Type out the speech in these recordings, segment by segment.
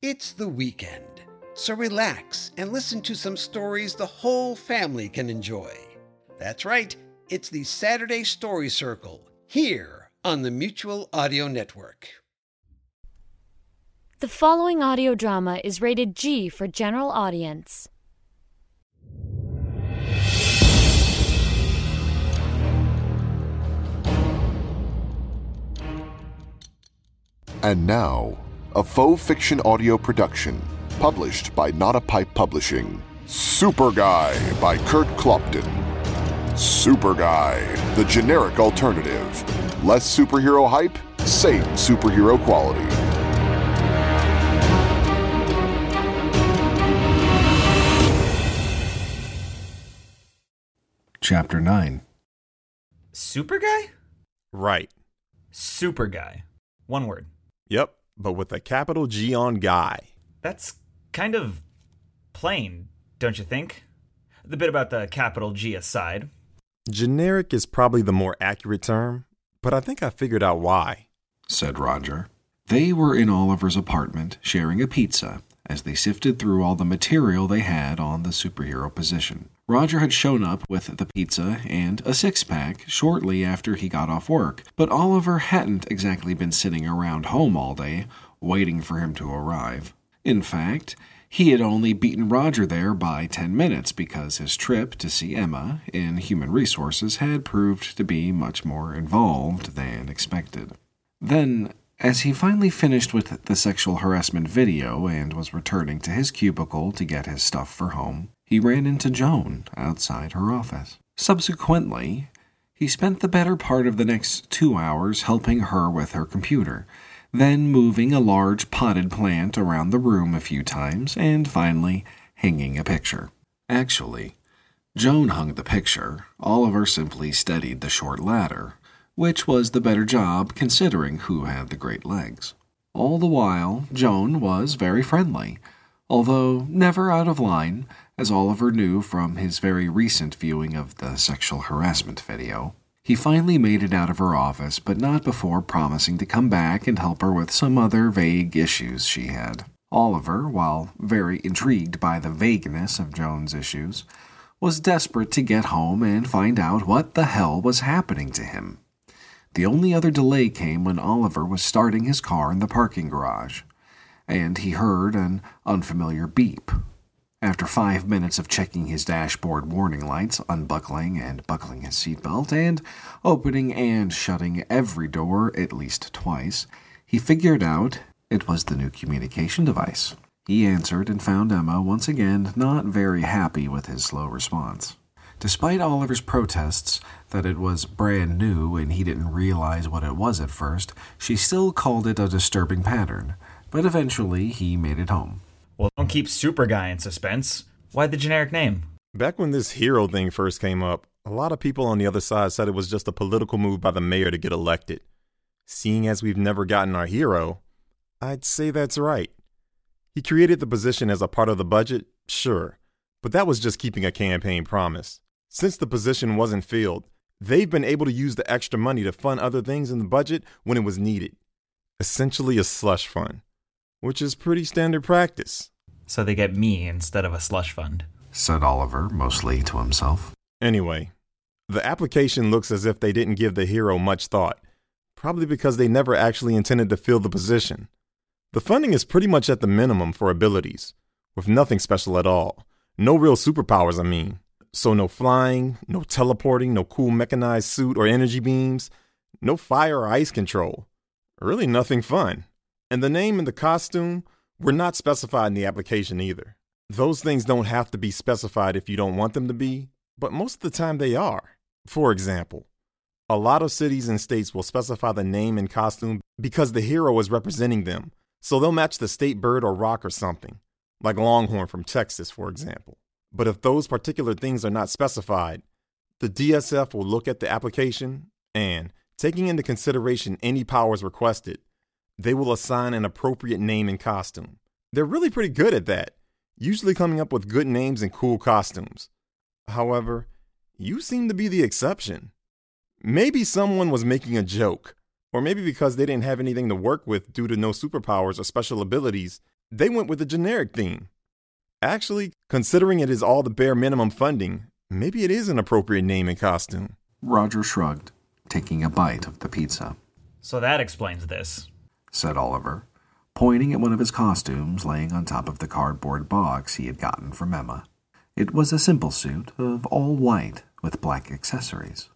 It's the weekend, so relax and listen to some stories the whole family can enjoy. That's right, it's the Saturday Story Circle here on the Mutual Audio Network. The following audio drama is rated G for general audience. And now, a faux fiction audio production published by Not a Pipe Publishing. Super Guy by Kurt Clopton. Super Guy, the generic alternative. Less superhero hype, same superhero quality. Chapter 9 Super guy? Right. Super guy. One word. Yep, but with a capital G on guy. That's kind of plain, don't you think? The bit about the capital G aside. Generic is probably the more accurate term, but I think I figured out why. said Roger. They were in Oliver's apartment, sharing a pizza, as they sifted through all the material they had on the superhero position. Roger had shown up with the pizza and a six pack shortly after he got off work, but Oliver hadn't exactly been sitting around home all day, waiting for him to arrive. In fact, he had only beaten Roger there by ten minutes because his trip to see Emma in Human Resources had proved to be much more involved than expected. Then, as he finally finished with the sexual harassment video and was returning to his cubicle to get his stuff for home, he ran into Joan outside her office. Subsequently, he spent the better part of the next two hours helping her with her computer, then moving a large potted plant around the room a few times, and finally hanging a picture. Actually, Joan hung the picture, Oliver simply steadied the short ladder, which was the better job considering who had the great legs. All the while, Joan was very friendly, although never out of line, as Oliver knew from his very recent viewing of the sexual harassment video. He finally made it out of her office, but not before promising to come back and help her with some other vague issues she had. Oliver, while very intrigued by the vagueness of Joan's issues, was desperate to get home and find out what the hell was happening to him. The only other delay came when Oliver was starting his car in the parking garage, and he heard an unfamiliar beep. After five minutes of checking his dashboard warning lights, unbuckling and buckling his seatbelt, and opening and shutting every door at least twice, he figured out it was the new communication device. He answered and found Emma once again not very happy with his slow response. Despite Oliver's protests that it was brand new and he didn't realize what it was at first, she still called it a disturbing pattern, but eventually he made it home. Well, don't keep Super Guy in suspense. Why the generic name? Back when this hero thing first came up, a lot of people on the other side said it was just a political move by the mayor to get elected. Seeing as we've never gotten our hero, I'd say that's right. He created the position as a part of the budget, sure, but that was just keeping a campaign promise. Since the position wasn't filled, they've been able to use the extra money to fund other things in the budget when it was needed. Essentially, a slush fund, which is pretty standard practice. So they get me instead of a slush fund. Said Oliver, mostly to himself. Anyway, the application looks as if they didn't give the hero much thought, probably because they never actually intended to fill the position. The funding is pretty much at the minimum for abilities, with nothing special at all. No real superpowers, I mean. So, no flying, no teleporting, no cool mechanized suit or energy beams, no fire or ice control. Really, nothing fun. And the name and the costume were not specified in the application either. Those things don't have to be specified if you don't want them to be, but most of the time they are. For example, a lot of cities and states will specify the name and costume because the hero is representing them, So they'll match the state bird or rock or something, like Longhorn from Texas, for example. But if those particular things are not specified, the DSF will look at the application and, taking into consideration any powers requested, they will assign an appropriate name and costume. They're really pretty good at that, usually coming up with good names and cool costumes. However, you seem to be the exception. Maybe someone was making a joke, or maybe because they didn't have anything to work with due to no superpowers or special abilities, they went with a generic theme. Actually, considering it is all the bare minimum funding, maybe it is an appropriate name and costume. Roger shrugged, taking a bite of the pizza. So that explains this, said Oliver, pointing at one of his costumes laying on top of the cardboard box he had gotten from Emma. It was a simple suit of all white with black accessories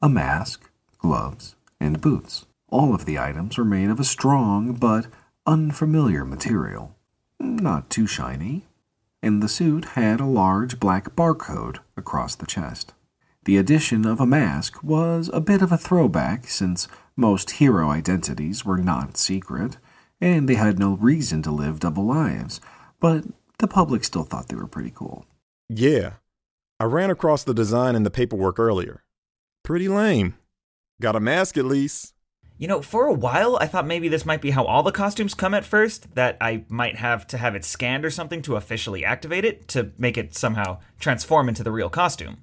a mask, gloves, and boots. All of the items were made of a strong but unfamiliar material, not too shiny, and the suit had a large black barcode across the chest. The addition of a mask was a bit of a throwback since most hero identities were not secret, and they had no reason to live double lives, but the public still thought they were pretty cool. Yeah, I ran across the design in the paperwork earlier. Pretty lame. Got a mask at least. You know, for a while, I thought maybe this might be how all the costumes come at first, that I might have to have it scanned or something to officially activate it to make it somehow transform into the real costume.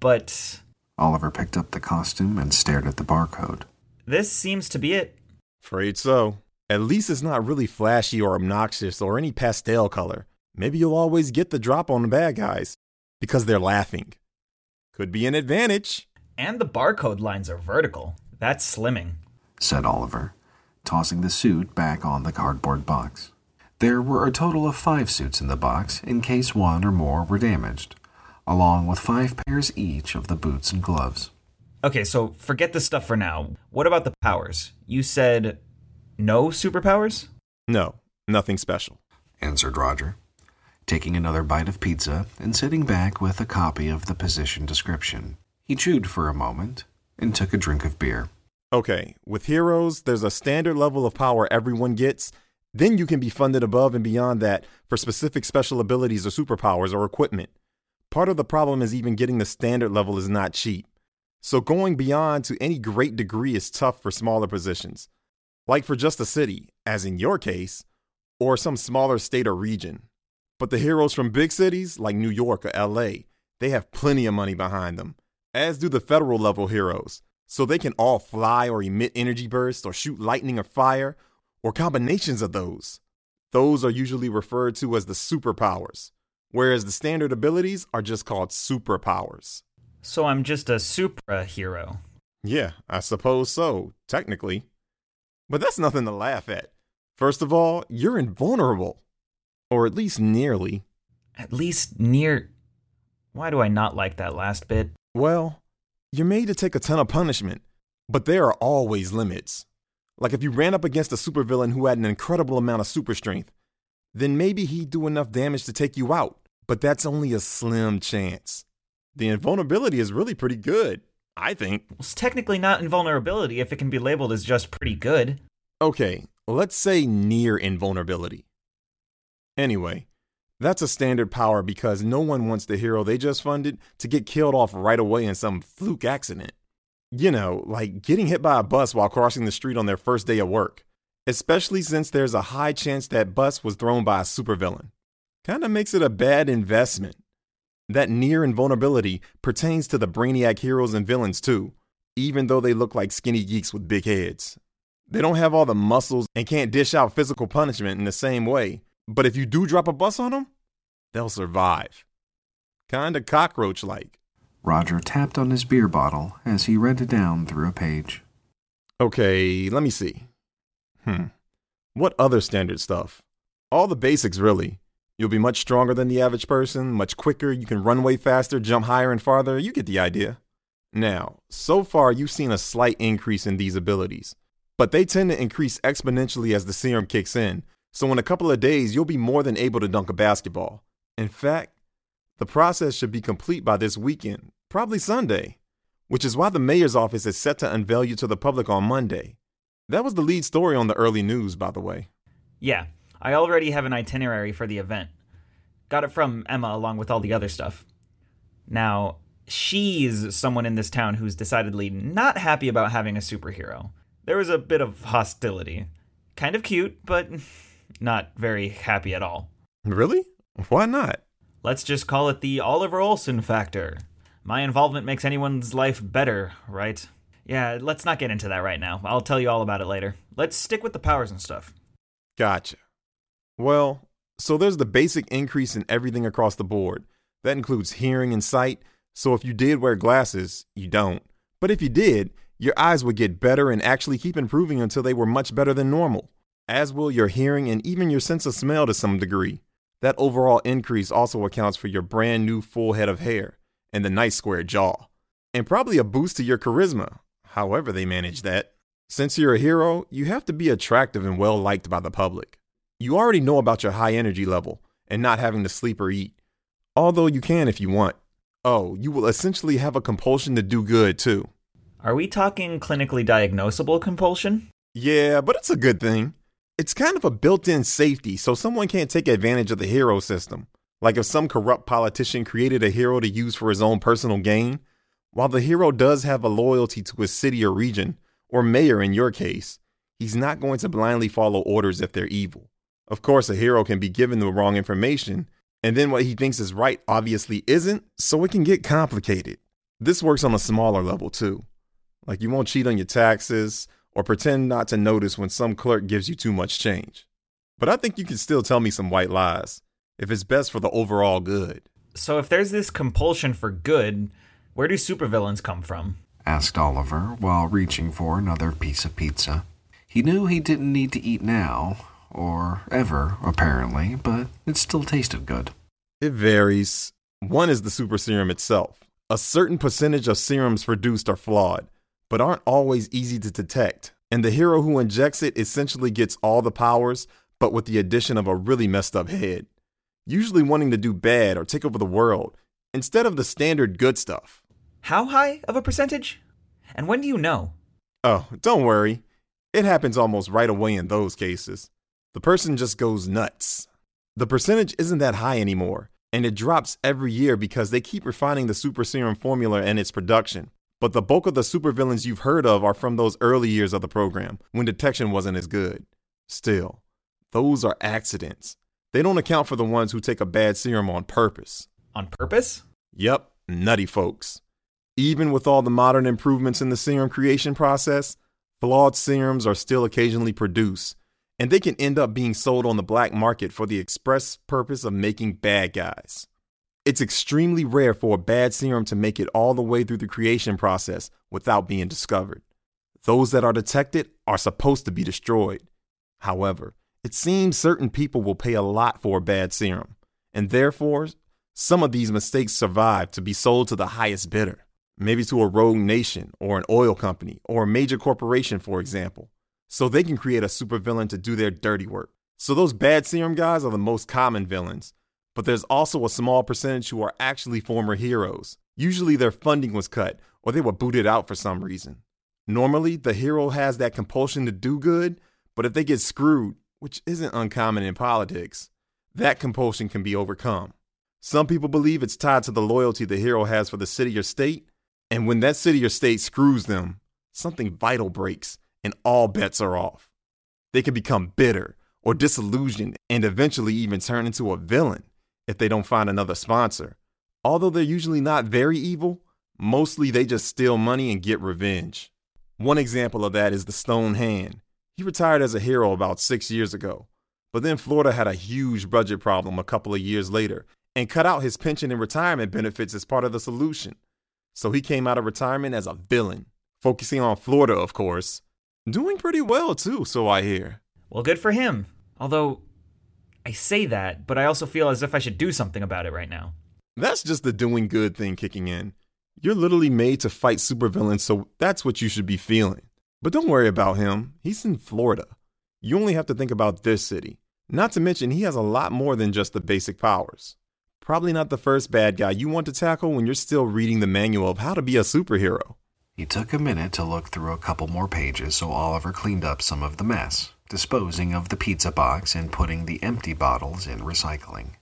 But. Oliver picked up the costume and stared at the barcode. This seems to be it. Afraid so. At least it's not really flashy or obnoxious or any pastel color. Maybe you'll always get the drop on the bad guys because they're laughing. Could be an advantage. And the barcode lines are vertical. That's slimming, said Oliver, tossing the suit back on the cardboard box. There were a total of five suits in the box in case one or more were damaged, along with five pairs each of the boots and gloves. Okay, so forget this stuff for now. What about the powers? You said no superpowers? No, nothing special, answered Roger, taking another bite of pizza and sitting back with a copy of the position description. He chewed for a moment and took a drink of beer. Okay, with heroes, there's a standard level of power everyone gets. Then you can be funded above and beyond that for specific special abilities or superpowers or equipment. Part of the problem is even getting the standard level is not cheap. So going beyond to any great degree is tough for smaller positions. Like for just a city, as in your case, or some smaller state or region. But the heroes from big cities like New York or LA, they have plenty of money behind them as do the federal level heroes, so they can all fly or emit energy bursts or shoot lightning or fire, or combinations of those. Those are usually referred to as the superpowers, whereas the standard abilities are just called superpowers. So I'm just a superhero. Yeah, I suppose so, technically. But that's nothing to laugh at. First of all, you're invulnerable. Or at least nearly. At least near. Why do I not like that last bit? Well, you're made to take a ton of punishment, but there are always limits. Like if you ran up against a supervillain who had an incredible amount of super strength, then maybe he'd do enough damage to take you out, but that's only a slim chance. The invulnerability is really pretty good, I think. It's technically not invulnerability if it can be labeled as just pretty good. Okay, let's say near invulnerability. Anyway, that's a standard power because no one wants the hero they just funded to get killed off right away in some fluke accident. You know, like getting hit by a bus while crossing the street on their first day of work, especially since there's a high chance that bus was thrown by a supervillain. Kinda makes it a bad investment. That near invulnerability pertains to the brainiac heroes and villains too, even though they look like skinny geeks with big heads. They don't have all the muscles and can't dish out physical punishment in the same way, but if you do drop a bus on them, they'll survive. Kinda cockroach like. Roger tapped on his beer bottle as he read it down through a page. Okay, let me see. Hmm. What other standard stuff? All the basics, really. You'll be much stronger than the average person, much quicker, you can run way faster, jump higher and farther, you get the idea. Now, so far you've seen a slight increase in these abilities, but they tend to increase exponentially as the serum kicks in, so in a couple of days, you'll be more than able to dunk a basketball. In fact, the process should be complete by this weekend, probably Sunday, which is why the mayor's office is set to unveil you to the public on Monday. That was the lead story on the early news, by the way. Yeah, I already have an itinerary for the event. Got it from Emma along with all the other stuff. Now, she's someone in this town who's decidedly not happy about having a superhero. There was a bit of hostility. Kind of cute, but not very happy at all. Really? Why not? Let's just call it the Oliver Olson factor. My involvement makes anyone's life better, right? Yeah, let's not get into that right now. I'll tell you all about it later. Let's stick with the powers and stuff. Gotcha. Well, so there's the basic increase in everything across the board. That includes hearing and sight. So if you did wear glasses, you don't. But if you did, your eyes would get better and actually keep improving until they were much better than normal, as will your hearing and even your sense of smell to some degree. That overall increase also accounts for your brand new full head of hair and the nice square jaw, and probably a boost to your charisma, however they manage that. Since you're a hero, you have to be attractive and well liked by the public. You already know about your high energy level and not having to sleep or eat, although you can if you want. Oh, you will essentially have a compulsion to do good too. Are we talking clinically diagnosable compulsion? Yeah, but it's a good thing. It's kind of a built in safety so someone can't take advantage of the hero system. Like if some corrupt politician created a hero to use for his own personal gain, while the hero does have a loyalty to his city or region, or mayor in your case, he's not going to blindly follow orders if they're evil. Of course, a hero can be given the wrong information, and then what he thinks is right obviously isn't, so it can get complicated. This works on a smaller level too. Like you won't cheat on your taxes or pretend not to notice when some clerk gives you too much change. But I think you can still tell me some white lies if it's best for the overall good. So if there's this compulsion for good, where do supervillains come from? asked Oliver while reaching for another piece of pizza. He knew he didn't need to eat now, or ever, apparently, but it still tasted good. It varies. One is the super serum itself. A certain percentage of serums produced are flawed, but aren't always easy to detect. And the hero who injects it essentially gets all the powers, but with the addition of a really messed up head usually wanting to do bad or take over the world, instead of the standard good stuff. How high of a percentage? And when do you know? Oh, don't worry. It happens almost right away in those cases. The person just goes nuts. The percentage isn't that high anymore, and it drops every year because they keep refining the super serum formula and its production. But the bulk of the supervillains you've heard of are from those early years of the program, when detection wasn't as good. Still, those are accidents. They don't account for the ones who take a bad serum on purpose. On purpose? Yep, nutty folks. Even with all the modern improvements in the serum creation process, flawed serums are still occasionally produced, and they can end up being sold on the black market for the express purpose of making bad guys. It's extremely rare for a bad serum to make it all the way through the creation process without being discovered. Those that are detected are supposed to be destroyed. However, it seems certain people will pay a lot for a bad serum, and therefore, some of these mistakes survive to be sold to the highest bidder, maybe to a rogue nation or an oil company or a major corporation, for example, so they can create a supervillain to do their dirty work. So those bad serum guys are the most common villains, but there's also a small percentage who are actually former heroes. Usually their funding was cut or they were booted out for some reason. Normally, the hero has that compulsion to do good, but if they get screwed, which isn't uncommon in politics, that compulsion can be overcome. Some people believe it's tied to the loyalty the hero has for the city or state, and when that city or state screws them, something vital breaks and all bets are off. They can become bitter or disillusioned and eventually even turn into a villain if they don't find another sponsor. Although they're usually not very evil, mostly they just steal money and get revenge. One example of that is the Stone Hand, he retired as a hero about six years ago, but then Florida had a huge budget problem a couple of years later and cut out his pension and retirement benefits as part of the solution. So he came out of retirement as a villain, focusing on Florida, of course. Doing pretty well, too, so I hear. Well, good for him. Although, I say that, but I also feel as if I should do something about it right now. That's just the doing good thing kicking in. You're literally made to fight supervillains, so that's what you should be feeling. But don't worry about him. He's in Florida. You only have to think about this city. Not to mention, he has a lot more than just the basic powers. Probably not the first bad guy you want to tackle when you're still reading the manual of how to be a superhero. He took a minute to look through a couple more pages so Oliver cleaned up some of the mess, disposing of the pizza box and putting the empty bottles in recycling.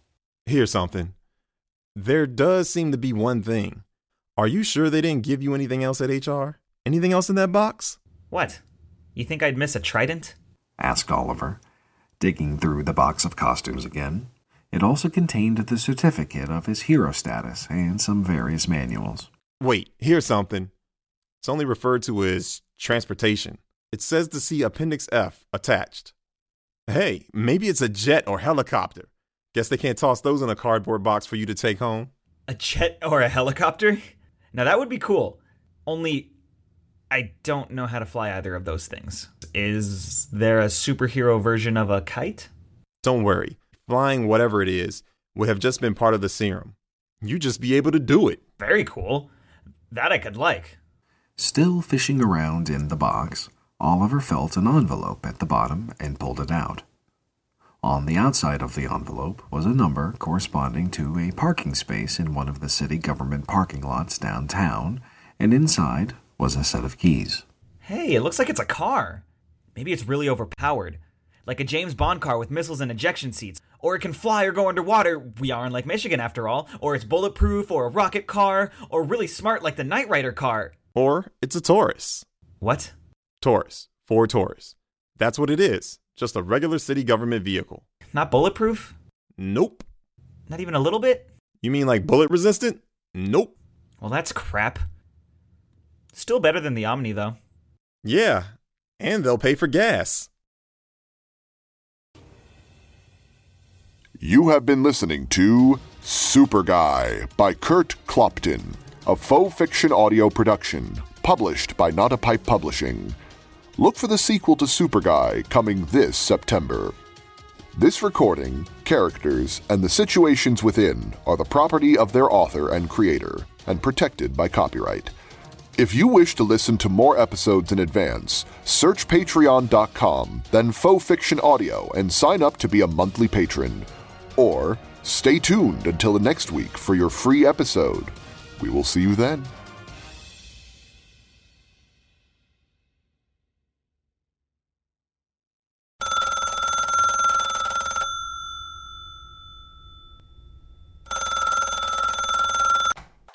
Here's something. There does seem to be one thing. Are you sure they didn't give you anything else at HR? Anything else in that box? What? You think I'd miss a trident? asked Oliver, digging through the box of costumes again. It also contained the certificate of his hero status and some various manuals. Wait, here's something. It's only referred to as transportation. It says to see Appendix F attached. Hey, maybe it's a jet or helicopter. Guess they can't toss those in a cardboard box for you to take home. A jet or a helicopter? Now that would be cool. Only I don't know how to fly either of those things. Is there a superhero version of a kite? Don't worry. Flying whatever it is would have just been part of the serum. You'd just be able to do it. Very cool. That I could like. Still fishing around in the box, Oliver felt an envelope at the bottom and pulled it out. On the outside of the envelope was a number corresponding to a parking space in one of the city government parking lots downtown, and inside was a set of keys. Hey, it looks like it's a car. Maybe it's really overpowered. Like a James Bond car with missiles and ejection seats. Or it can fly or go underwater. We are in Lake Michigan after all. Or it's bulletproof or a rocket car. Or really smart like the Knight Rider car. Or it's a Taurus. What? Taurus. Ford Taurus. That's what it is. Just a regular city government vehicle. Not bulletproof? Nope. Not even a little bit? You mean like bullet resistant? Nope. Well, that's crap. Still better than the Omni, though. Yeah, and they'll pay for gas. You have been listening to Super Guy by Kurt Clopton, a faux fiction audio production published by Not a Pipe Publishing. Look for the sequel to Super Guy coming this September. This recording, characters, and the situations within are the property of their author and creator and protected by copyright. If you wish to listen to more episodes in advance, search patreon.com, then Faux Fiction Audio, and sign up to be a monthly patron. Or stay tuned until the next week for your free episode. We will see you then.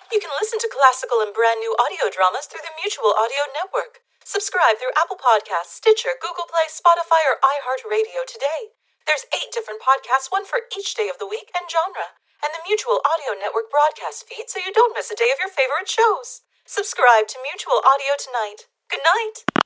You can listen to classical and brand new audio dramas through the Mutual Audio Network. Subscribe through Apple Podcasts, Stitcher, Google Play, Spotify, or iHeartRadio today. There's eight different podcasts, one for each day of the week and genre, and the Mutual Audio Network broadcast feed so you don't miss a day of your favorite shows. Subscribe to Mutual Audio tonight. Good night.